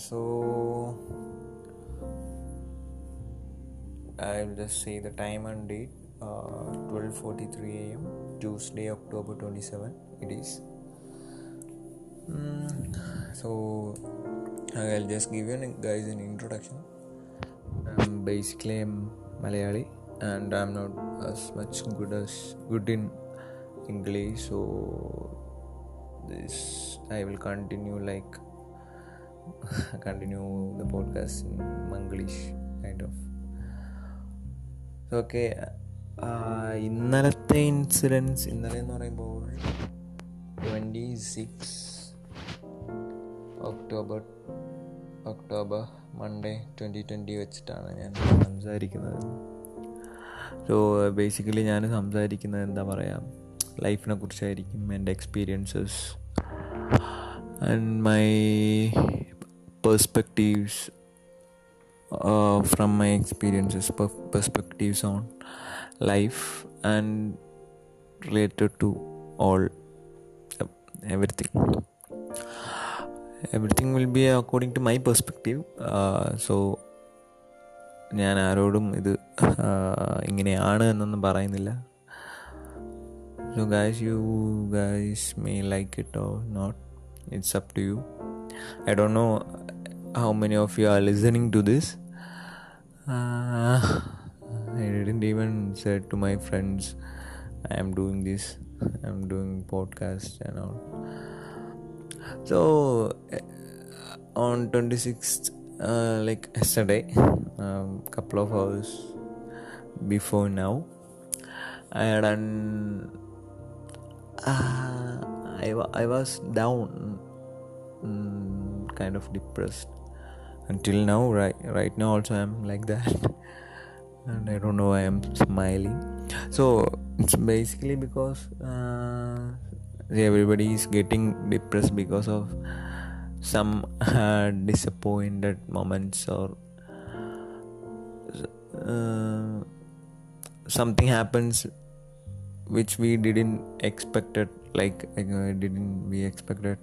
so I'll just say the time and date uh, 12:43 a.m. Tuesday, October 27. It is. Mm, so I'll just give you guys an introduction. I'm basically I'm Malayali, and I'm not as much good as good in English. So this I will continue like continue the podcast in Manglish kind of. Okay ഇന്നലത്തെ incidents ഇന്നലെ എന്ന് പറയുമ്പോൾ twenty six October October Monday twenty twenty വെച്ചിട്ടാണ് ഞാൻ സംസാരിക്കുന്നത് so basically ഞാൻ സംസാരിക്കുന്നത് എന്താ പറയുക ലൈഫിനെ കുറിച്ചായിരിക്കും എന്റെ experiences and my perspectives uh, from my experiences, perspectives on life, and related to all be according to my perspective. Uh, so ഞാൻ ആരോടും ഇത് ഇങ്ങനെയാണ് എന്നൊന്നും പറയുന്നില്ല so guys you guys may like it or not it's up to you I don't know how many of you are listening to this. Uh, I didn't even say to my friends, I am doing this, I am doing podcast and all. So uh, on 26th, uh, like yesterday, um, couple of hours before now, I had an uh, I, I was down. Mm, kind of depressed. Until now right right now also i'm like that. And i don't know why i'm smiling. So it's basically because uh, everybody is getting depressed because of some uh, disappointed moments or uh, something happens which we didn't expected like uh, didn't we expected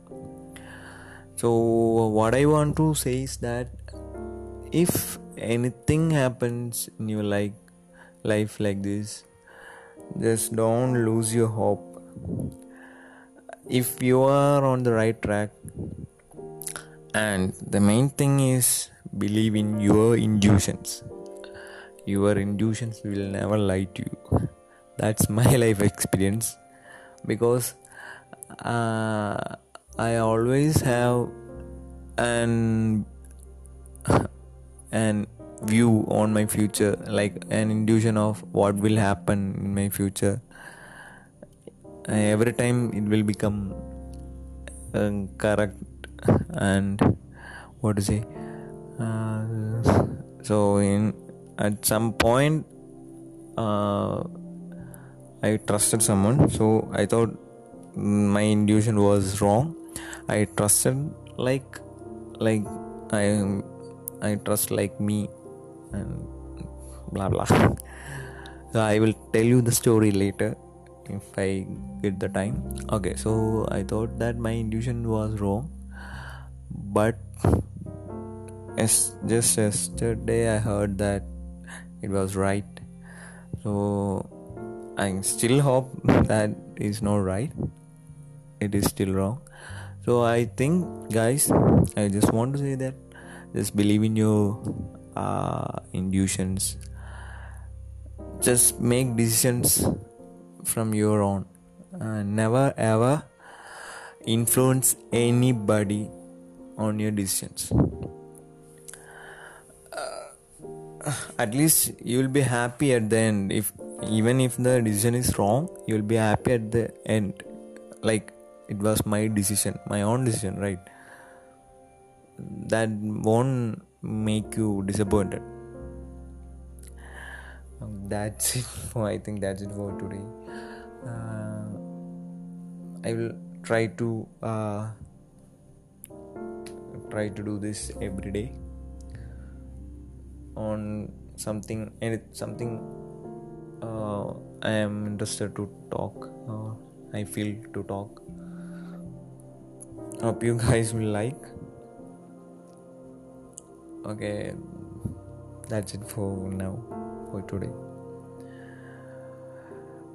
so what i want to say is that if anything happens in your like life like this just don't lose your hope. If you are on the right track and the main thing is believe in your intuitions. Your intuitions will never lie to you. That's my life experience. Because uh, I always have an an view on my future, like an intuition of what will happen in my future. Every time it will become uh, correct and what to say. Uh, so in at some point, uh, I trusted someone, so I thought my intuition was wrong I trusted like like I um, I trust like me and blah blah. so I will tell you the story later if I get the time. Okay, so I thought that my intuition was wrong, but as just yesterday I heard that it was right. So I still hope that is not right. It is still wrong so i think guys i just want to say that just believe in your uh, intuitions. Just make decisions from your own. Uh, never ever influence anybody on your decisions. Uh, at least you will be happy at the end. If even if the decision is wrong you will be happy at the end. Like it was my decision my own decision right? That won't make you disappointed. Um, that's it. For i think that's it for today. Uh, i will try to uh, try to do this every day on something and something uh, i am interested to talk uh, i feel to talk hope you guys will like. Okay that's it for now for today.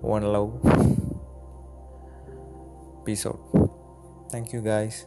One love. Peace out. Thank you guys.